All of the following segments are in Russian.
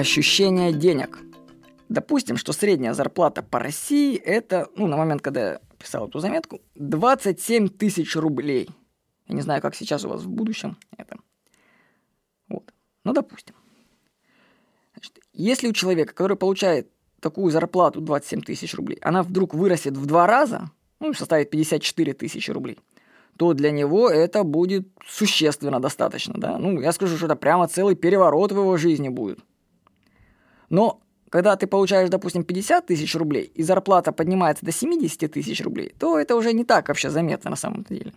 ощущение денег. Допустим, что средняя зарплата по России это, ну, на момент, когда я писал эту заметку, 27 тысяч рублей. Я не знаю, как сейчас у вас в будущем это. Вот. Ну, допустим. Значит, если у человека, который получает такую зарплату 27 тысяч рублей, она вдруг вырастет в два раза, ну, составит 54 тысячи рублей, то для него это будет существенно достаточно, да. Ну, я скажу, что это прямо целый переворот в его жизни будет. Но когда ты получаешь, допустим, 50 тысяч рублей, и зарплата поднимается до 70 тысяч рублей, то это уже не так вообще заметно на самом деле.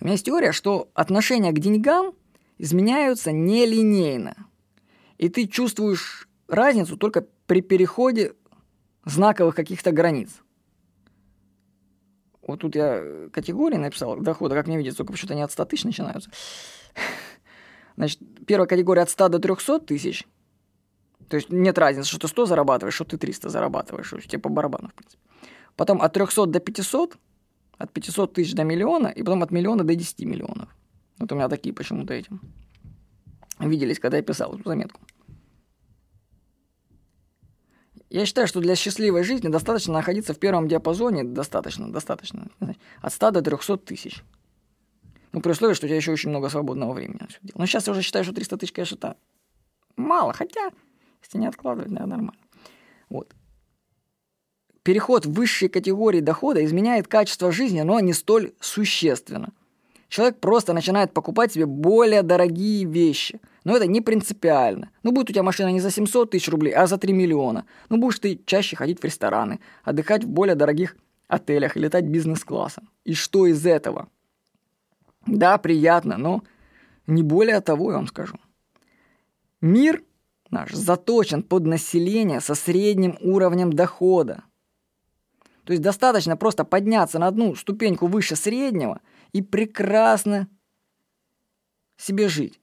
У меня есть теория, что отношения к деньгам изменяются нелинейно. И ты чувствуешь разницу только при переходе знаковых каких-то границ. Вот тут я категории написал дохода, как мне видится, только почему-то они от 100 тысяч начинаются. Значит, первая категория от 100 до 300 тысяч. То есть нет разницы, что ты 100 зарабатываешь, что ты 300 зарабатываешь. Тебе по барабану, в принципе. Потом от 300 до 500, от 500 тысяч до миллиона, и потом от миллиона до 10 миллионов. Вот у меня такие почему-то этим виделись, когда я писал эту заметку. Я считаю, что для счастливой жизни достаточно находиться в первом диапазоне, достаточно, достаточно, от 100 до 300 тысяч. Ну, при условии, что у тебя еще очень много свободного времени. Но сейчас я уже считаю, что 300 тысяч, конечно, это мало, хотя, если не откладывать, да, нормально. Вот. Переход в высшие категории дохода изменяет качество жизни, но не столь существенно. Человек просто начинает покупать себе более дорогие вещи. Но это не принципиально. Ну, будет у тебя машина не за 700 тысяч рублей, а за 3 миллиона. Ну, будешь ты чаще ходить в рестораны, отдыхать в более дорогих отелях и летать бизнес-классом. И что из этого? Да, приятно, но не более того, я вам скажу. Мир наш заточен под население со средним уровнем дохода. То есть достаточно просто подняться на одну ступеньку выше среднего – и прекрасно себе жить.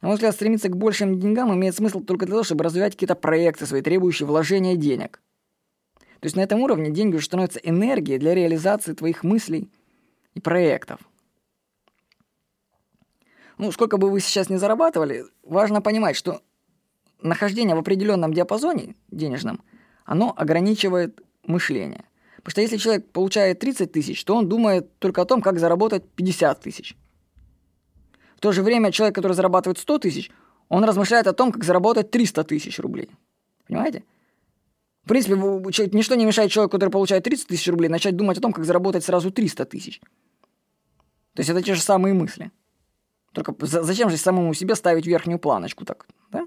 На мой взгляд, стремиться к большим деньгам имеет смысл только для того, чтобы развивать какие-то проекты свои, требующие вложения денег. То есть на этом уровне деньги уже становятся энергией для реализации твоих мыслей и проектов. Ну, сколько бы вы сейчас не зарабатывали, важно понимать, что нахождение в определенном диапазоне денежном, оно ограничивает мышление. Потому что если человек получает 30 тысяч, то он думает только о том, как заработать 50 тысяч. В то же время человек, который зарабатывает 100 тысяч, он размышляет о том, как заработать 300 тысяч рублей. Понимаете? В принципе, ничто не мешает человеку, который получает 30 тысяч рублей, начать думать о том, как заработать сразу 300 тысяч. То есть это те же самые мысли. Только зачем же самому себе ставить верхнюю планочку так, да?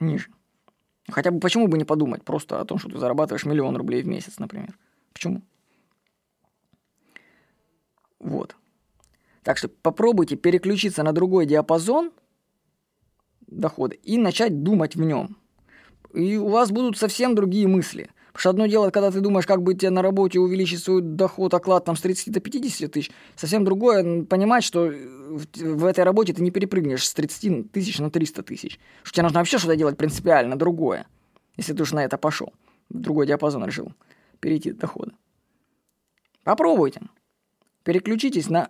Ниже. Хотя бы почему бы не подумать просто о том, что ты зарабатываешь миллион рублей в месяц, например. Почему? Вот. Так что попробуйте переключиться на другой диапазон дохода и начать думать в нем. И у вас будут совсем другие мысли. Потому что одно дело, когда ты думаешь, как бы тебе на работе увеличить свой доход, оклад там с 30 до 50 тысяч, совсем другое понимать, что в этой работе ты не перепрыгнешь с 30 тысяч на 300 тысяч. Что тебе нужно вообще что-то делать принципиально другое, если ты уж на это пошел. В другой диапазон решил перейти до дохода. Попробуйте. Переключитесь на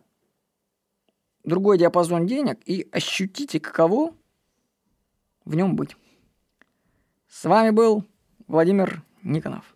другой диапазон денег и ощутите, каково в нем быть. С вами был Владимир Никонов.